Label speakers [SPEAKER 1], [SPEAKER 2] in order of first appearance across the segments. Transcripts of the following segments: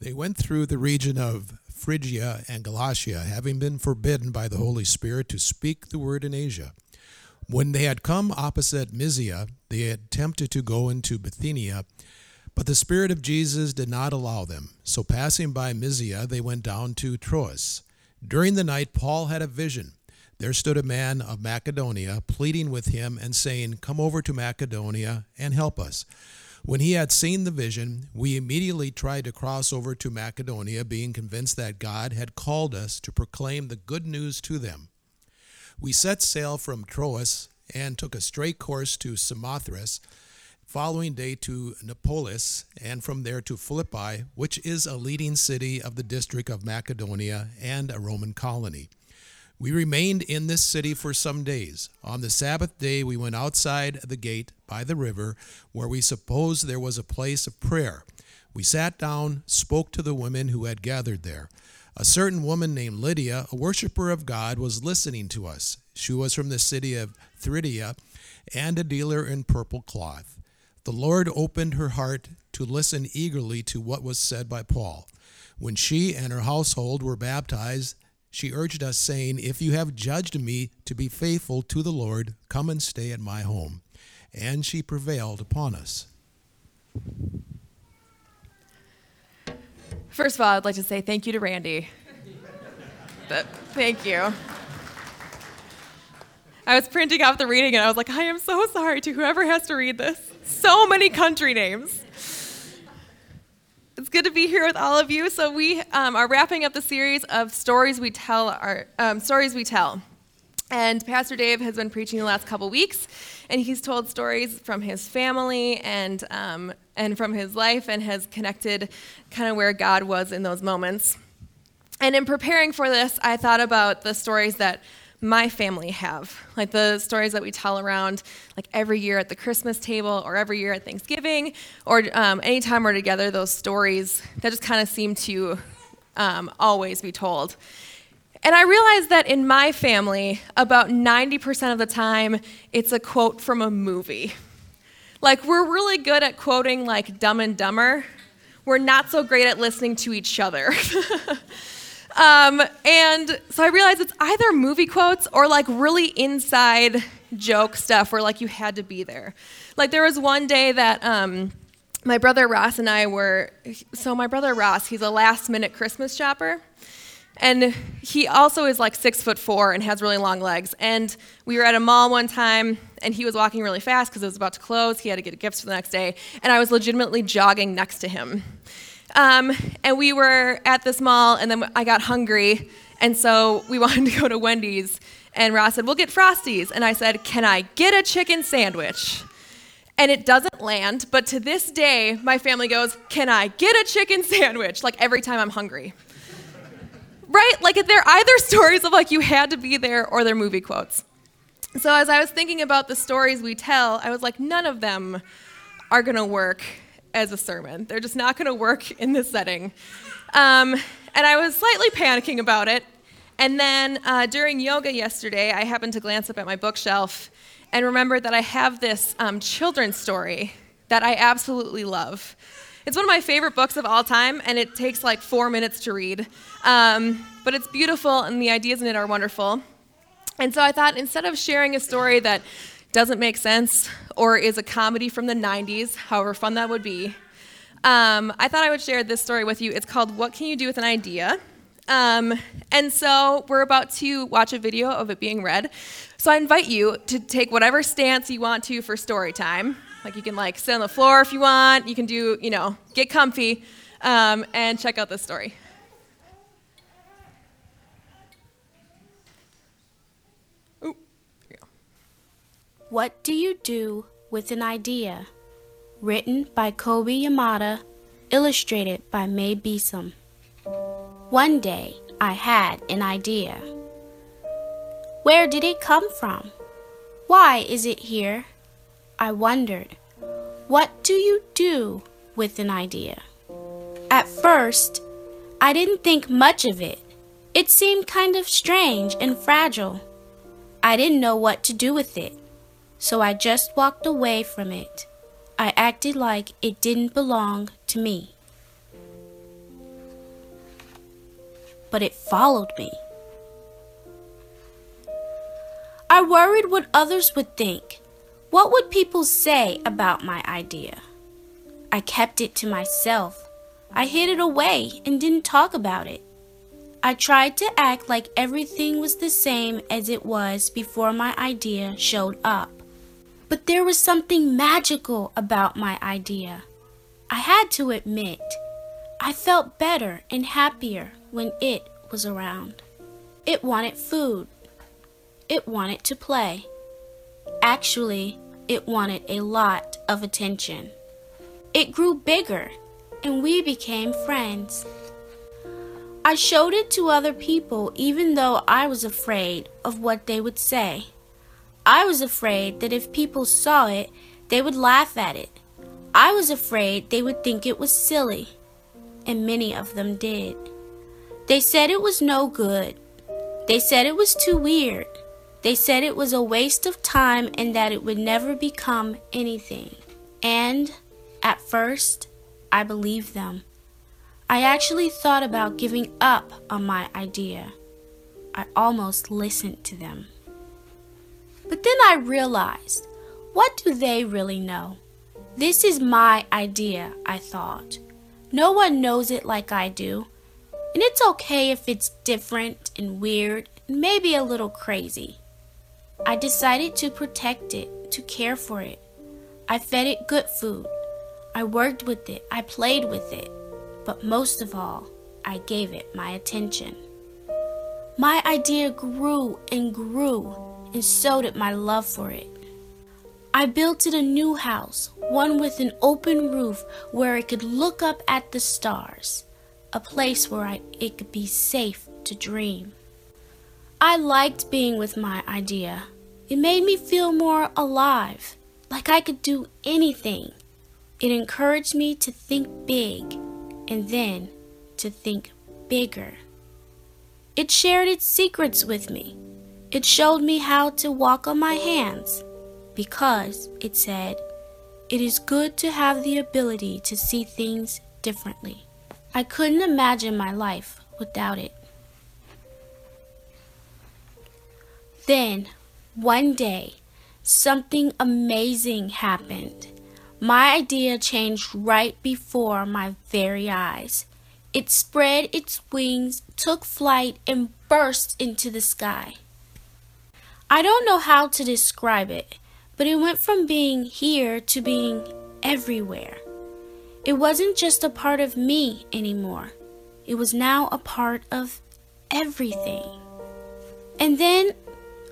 [SPEAKER 1] They went through the region of Phrygia and Galatia, having been forbidden by the Holy Spirit to speak the word in Asia. When they had come opposite Mysia, they attempted to go into Bithynia, but the Spirit of Jesus did not allow them. So passing by Mysia, they went down to Troas. During the night, Paul had a vision. There stood a man of Macedonia, pleading with him and saying, Come over to Macedonia and help us. When he had seen the vision, we immediately tried to cross over to Macedonia, being convinced that God had called us to proclaim the good news to them. We set sail from Troas and took a straight course to Samothrace, following day to Neapolis, and from there to Philippi, which is a leading city of the district of Macedonia and a Roman colony. We remained in this city for some days. On the Sabbath day, we went outside the gate by the river, where we supposed there was a place of prayer. We sat down, spoke to the women who had gathered there. A certain woman named Lydia, a worshiper of God, was listening to us. She was from the city of Thyatira and a dealer in purple cloth. The Lord opened her heart to listen eagerly to what was said by Paul. When she and her household were baptized, she urged us, saying, If you have judged me to be faithful to the Lord, come and stay at my home. And she prevailed upon us.
[SPEAKER 2] First of all, I'd like to say thank you to Randy. Thank you. I was printing out the reading and I was like, I am so sorry to whoever has to read this. So many country names. Good to be here with all of you. So we um, are wrapping up the series of stories we tell. Our um, stories we tell, and Pastor Dave has been preaching the last couple weeks, and he's told stories from his family and um, and from his life, and has connected kind of where God was in those moments. And in preparing for this, I thought about the stories that my family have. Like the stories that we tell around, like every year at the Christmas table or every year at Thanksgiving, or um, anytime we're together, those stories that just kind of seem to um, always be told. And I realized that in my family, about 90% of the time, it's a quote from a movie. Like, we're really good at quoting, like, Dumb and Dumber. We're not so great at listening to each other. Um, and so I realized it's either movie quotes or like really inside joke stuff where like you had to be there. Like there was one day that um, my brother Ross and I were, so my brother Ross, he's a last minute Christmas shopper. And he also is like six foot four and has really long legs. And we were at a mall one time, and he was walking really fast because it was about to close. He had to get gifts for the next day. And I was legitimately jogging next to him. Um, and we were at this mall, and then I got hungry, and so we wanted to go to Wendy's. And Ross said, We'll get Frosties. And I said, Can I get a chicken sandwich? And it doesn't land, but to this day, my family goes, Can I get a chicken sandwich? Like every time I'm hungry. right? Like they're either stories of like you had to be there or they're movie quotes. So as I was thinking about the stories we tell, I was like, none of them are gonna work as a sermon. They're just not going to work in this setting. Um, and I was slightly panicking about it. And then uh, during yoga yesterday, I happened to glance up at my bookshelf and remembered that I have this um, children's story that I absolutely love. It's one of my favorite books of all time, and it takes like four minutes to read. Um, but it's beautiful, and the ideas in it are wonderful. And so I thought instead of sharing a story that doesn't make sense or is a comedy from the 90s, however fun that would be, um, I thought I would share this story with you. It's called What Can You Do with an Idea? Um, and so we're about to watch a video of it being read. So I invite you to take whatever stance you want to for story time. Like you can like sit on the floor if you want. You can do, you know, get comfy um, and check out this story.
[SPEAKER 3] What Do You Do with an Idea? Written by Kobi Yamada, illustrated by Mae Besom. One day, I had an idea. Where did it come from? Why is it here? I wondered. What do you do with an idea? At first, I didn't think much of it. It seemed kind of strange and fragile. I didn't know what to do with it so I just walked away from it. I acted like it didn't belong to me. but it followed me. I worried what others would think. What would people say about my idea? I kept it to myself. I hid it away and didn't talk about it. I tried to act like everything was the same as it was before my idea showed up. But there was something magical about my idea. I had to admit, I felt better and happier when it was around. It wanted food. It wanted to play. Actually, it wanted a lot of attention. It grew bigger, and we became friends. I showed it to other people even though I was afraid of what they would say. I was afraid that if people saw it, they would laugh at it. I was afraid they would think it was silly, and many of them did. They said it was no good. They said it was too weird. They said it was a waste of time and that it would never become anything. And at first, I believed them. I actually thought about giving up on my idea. I almost listened to them. But then I realized what do they really know? This is my idea, I thought. No one knows it like I do. And it's okay if it's different and weird and maybe a little crazy. I decided to protect it, to care for it. I fed it good food. I worked with it. I played with it. But most of all, I gave it my attention. My idea grew and grew, and so did my love for it. I built it a new house, one with an open roof where it could look up at the stars, a place where I, it could be safe to dream. I liked being with my idea. It made me feel more alive, like I could do anything. It encouraged me to think big and then to think bigger. It shared its secrets with me. It showed me how to walk on my hands because, it said, it is good to have the ability to see things differently. I couldn't imagine my life without it. Then, one day, something amazing happened. My idea changed right before my very eyes. It spread its wings, took flight, and burst into the sky. I don't know how to describe it, but it went from being here to being everywhere. It wasn't just a part of me anymore, it was now a part of everything. And then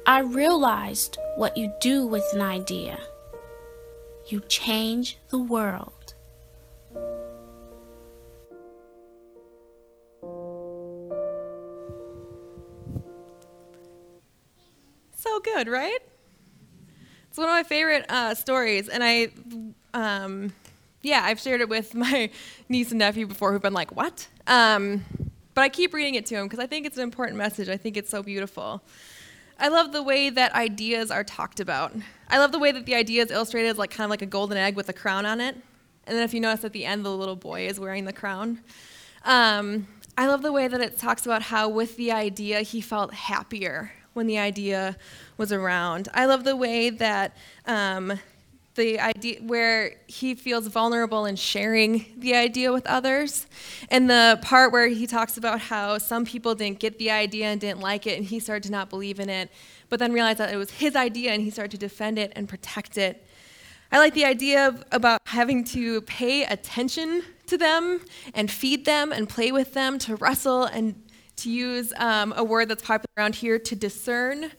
[SPEAKER 3] I realized what you do with an idea. You change the world.
[SPEAKER 2] Good, right? It's one of my favorite uh, stories, and I, um, yeah, I've shared it with my niece and nephew before who've been like, "What?" Um, but I keep reading it to them because I think it's an important message. I think it's so beautiful. I love the way that ideas are talked about. I love the way that the idea is illustrated as like kind of like a golden egg with a crown on it. And then if you notice at the end, the little boy is wearing the crown. Um, I love the way that it talks about how with the idea he felt happier when the idea was around. I love the way that um, the idea where he feels vulnerable in sharing the idea with others and the part where he talks about how some people didn't get the idea and didn't like it and he started to not believe in it but then realized that it was his idea and he started to defend it and protect it i like the idea of, about having to pay attention to them and feed them and play with them to wrestle and to use um, a word that's popular around here to discern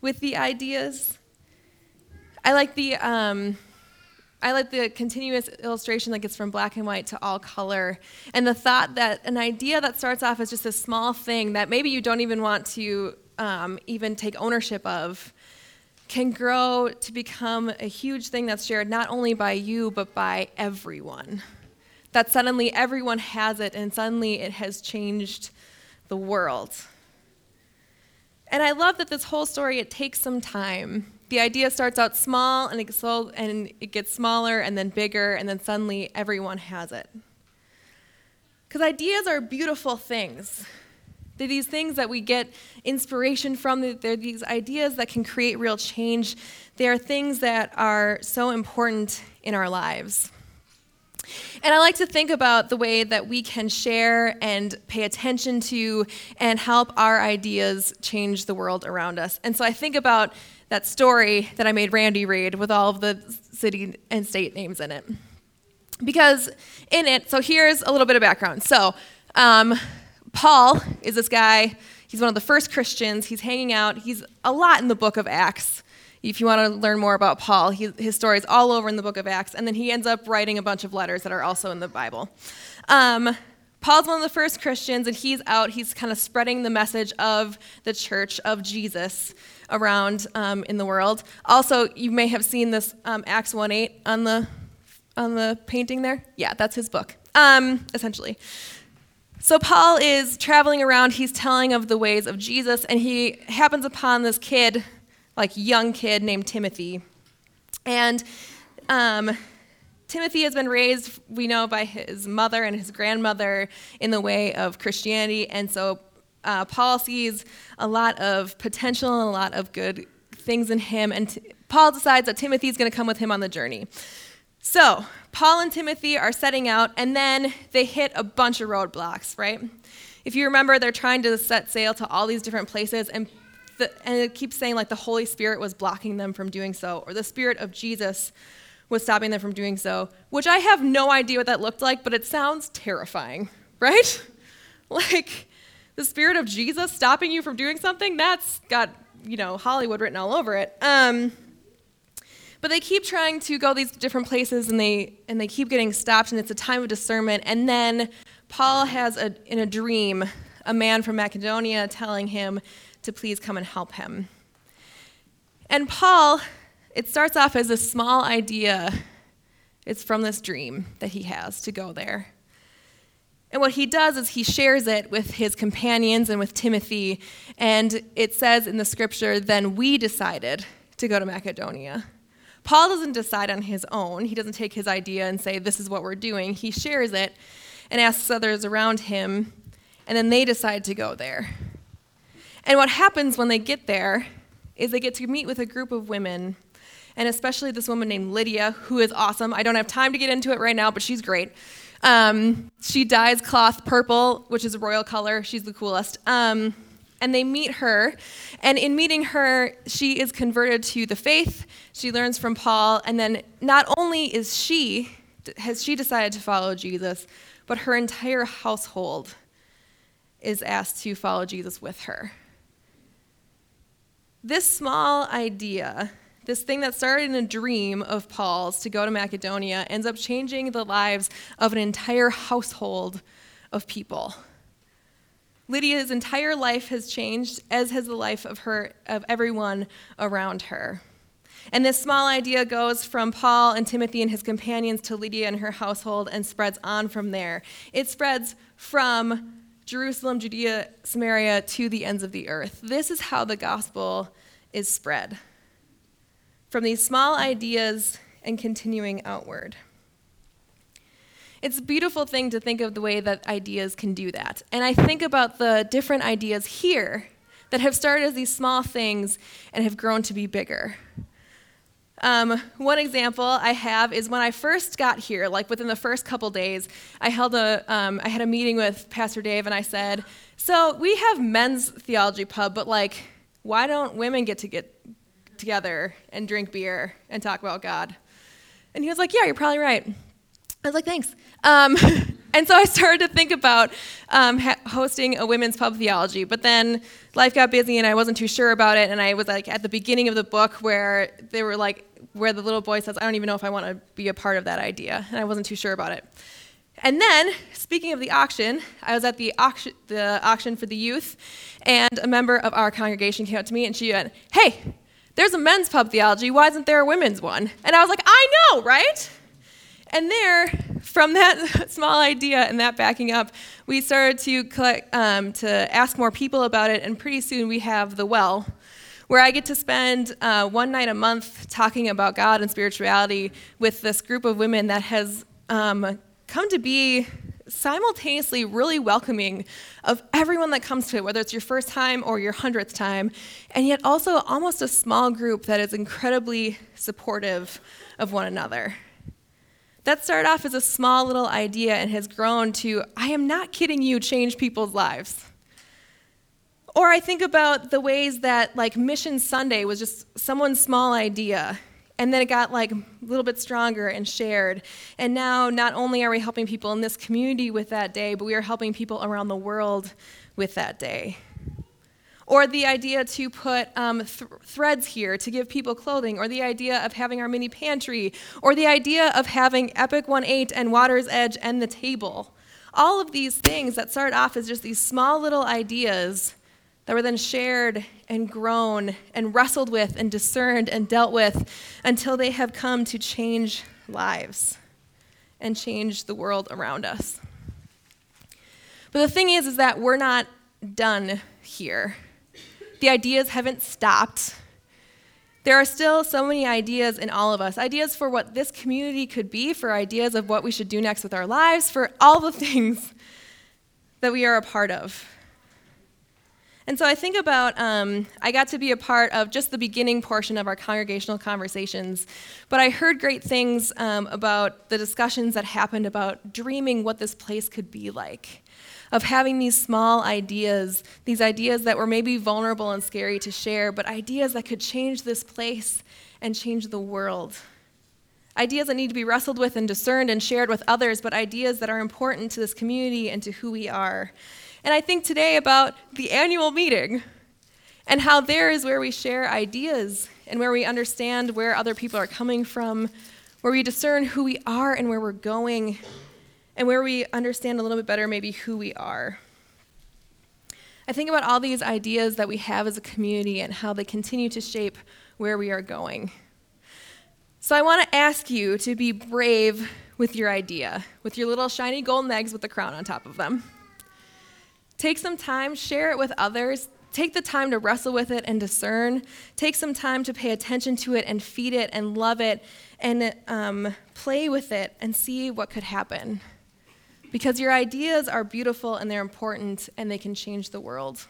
[SPEAKER 2] with the ideas I like the um, I like the continuous illustration that gets from black and white to all color, and the thought that an idea that starts off as just a small thing that maybe you don't even want to um, even take ownership of can grow to become a huge thing that's shared not only by you but by everyone. That suddenly everyone has it, and suddenly it has changed the world. And I love that this whole story it takes some time the idea starts out small and it, gets, and it gets smaller and then bigger, and then suddenly everyone has it. Because ideas are beautiful things. They're these things that we get inspiration from. They're these ideas that can create real change. They are things that are so important in our lives. And I like to think about the way that we can share and pay attention to and help our ideas change the world around us. And so I think about that story that I made Randy read with all of the city and state names in it. Because in it, so here's a little bit of background. So, um, Paul is this guy, he's one of the first Christians. He's hanging out, he's a lot in the book of Acts if you want to learn more about Paul, he, his story is all over in the book of Acts, and then he ends up writing a bunch of letters that are also in the Bible. Um, Paul's one of the first Christians, and he's out, he's kind of spreading the message of the church, of Jesus, around um, in the world. Also, you may have seen this um, Acts 1 8 on the, on the painting there. Yeah, that's his book, um, essentially. So, Paul is traveling around, he's telling of the ways of Jesus, and he happens upon this kid like young kid named Timothy. And um, Timothy has been raised, we know, by his mother and his grandmother in the way of Christianity. And so uh, Paul sees a lot of potential and a lot of good things in him. And t- Paul decides that Timothy is going to come with him on the journey. So Paul and Timothy are setting out, and then they hit a bunch of roadblocks, right? If you remember, they're trying to set sail to all these different places, and the, and it keeps saying like the Holy Spirit was blocking them from doing so, or the Spirit of Jesus was stopping them from doing so, which I have no idea what that looked like, but it sounds terrifying, right? like the Spirit of Jesus stopping you from doing something, that's got, you know, Hollywood written all over it. Um, but they keep trying to go these different places and they and they keep getting stopped and it's a time of discernment and then paul has a, in a dream a man from macedonia telling him to please come and help him. And Paul, it starts off as a small idea. It's from this dream that he has to go there. And what he does is he shares it with his companions and with Timothy. And it says in the scripture, then we decided to go to Macedonia. Paul doesn't decide on his own. He doesn't take his idea and say, this is what we're doing. He shares it and asks others around him, and then they decide to go there. And what happens when they get there is they get to meet with a group of women, and especially this woman named Lydia, who is awesome. I don't have time to get into it right now, but she's great. Um, she dyes cloth purple, which is a royal color. She's the coolest. Um, and they meet her, and in meeting her, she is converted to the faith. She learns from Paul, and then not only is she has she decided to follow Jesus, but her entire household is asked to follow Jesus with her. This small idea, this thing that started in a dream of Paul's to go to Macedonia, ends up changing the lives of an entire household of people. Lydia's entire life has changed, as has the life of her of everyone around her. And this small idea goes from Paul and Timothy and his companions to Lydia and her household and spreads on from there. It spreads from Jerusalem, Judea, Samaria, to the ends of the earth. This is how the gospel is spread from these small ideas and continuing outward. It's a beautiful thing to think of the way that ideas can do that. And I think about the different ideas here that have started as these small things and have grown to be bigger. Um, one example I have is when I first got here, like within the first couple days, I held a, um, I had a meeting with Pastor Dave, and I said, "So we have men's theology pub, but like, why don't women get to get together and drink beer and talk about God?" And he was like, "Yeah, you're probably right." I was like, "Thanks." Um, and so I started to think about um, hosting a women's pub theology, but then life got busy and I wasn't too sure about it. And I was like at the beginning of the book where they were like, where the little boy says, I don't even know if I want to be a part of that idea. And I wasn't too sure about it. And then, speaking of the auction, I was at the auction, the auction for the youth, and a member of our congregation came up to me and she went, Hey, there's a men's pub theology. Why isn't there a women's one? And I was like, I know, right? And there, from that small idea and that backing up, we started to collect, um, to ask more people about it, and pretty soon we have the well, where I get to spend uh, one night a month talking about God and spirituality with this group of women that has um, come to be simultaneously really welcoming of everyone that comes to it, whether it's your first time or your hundredth time, and yet also almost a small group that is incredibly supportive of one another. That started off as a small little idea and has grown to, I am not kidding you, change people's lives. Or I think about the ways that, like, Mission Sunday was just someone's small idea, and then it got like a little bit stronger and shared. And now, not only are we helping people in this community with that day, but we are helping people around the world with that day. Or the idea to put um, th- threads here to give people clothing, or the idea of having our mini pantry, or the idea of having Epic 1-8 and Water's Edge and the table. All of these things that start off as just these small little ideas that were then shared and grown and wrestled with and discerned and dealt with until they have come to change lives and change the world around us. But the thing is is that we're not done here. The ideas haven't stopped. There are still so many ideas in all of us ideas for what this community could be, for ideas of what we should do next with our lives, for all the things that we are a part of. And so I think about, um, I got to be a part of just the beginning portion of our congregational conversations, but I heard great things um, about the discussions that happened about dreaming what this place could be like, of having these small ideas, these ideas that were maybe vulnerable and scary to share, but ideas that could change this place and change the world. Ideas that need to be wrestled with and discerned and shared with others, but ideas that are important to this community and to who we are. And I think today about the annual meeting and how there is where we share ideas and where we understand where other people are coming from, where we discern who we are and where we're going, and where we understand a little bit better maybe who we are. I think about all these ideas that we have as a community and how they continue to shape where we are going. So I want to ask you to be brave with your idea, with your little shiny golden eggs with the crown on top of them. Take some time, share it with others. Take the time to wrestle with it and discern. Take some time to pay attention to it and feed it and love it and um, play with it and see what could happen. Because your ideas are beautiful and they're important and they can change the world.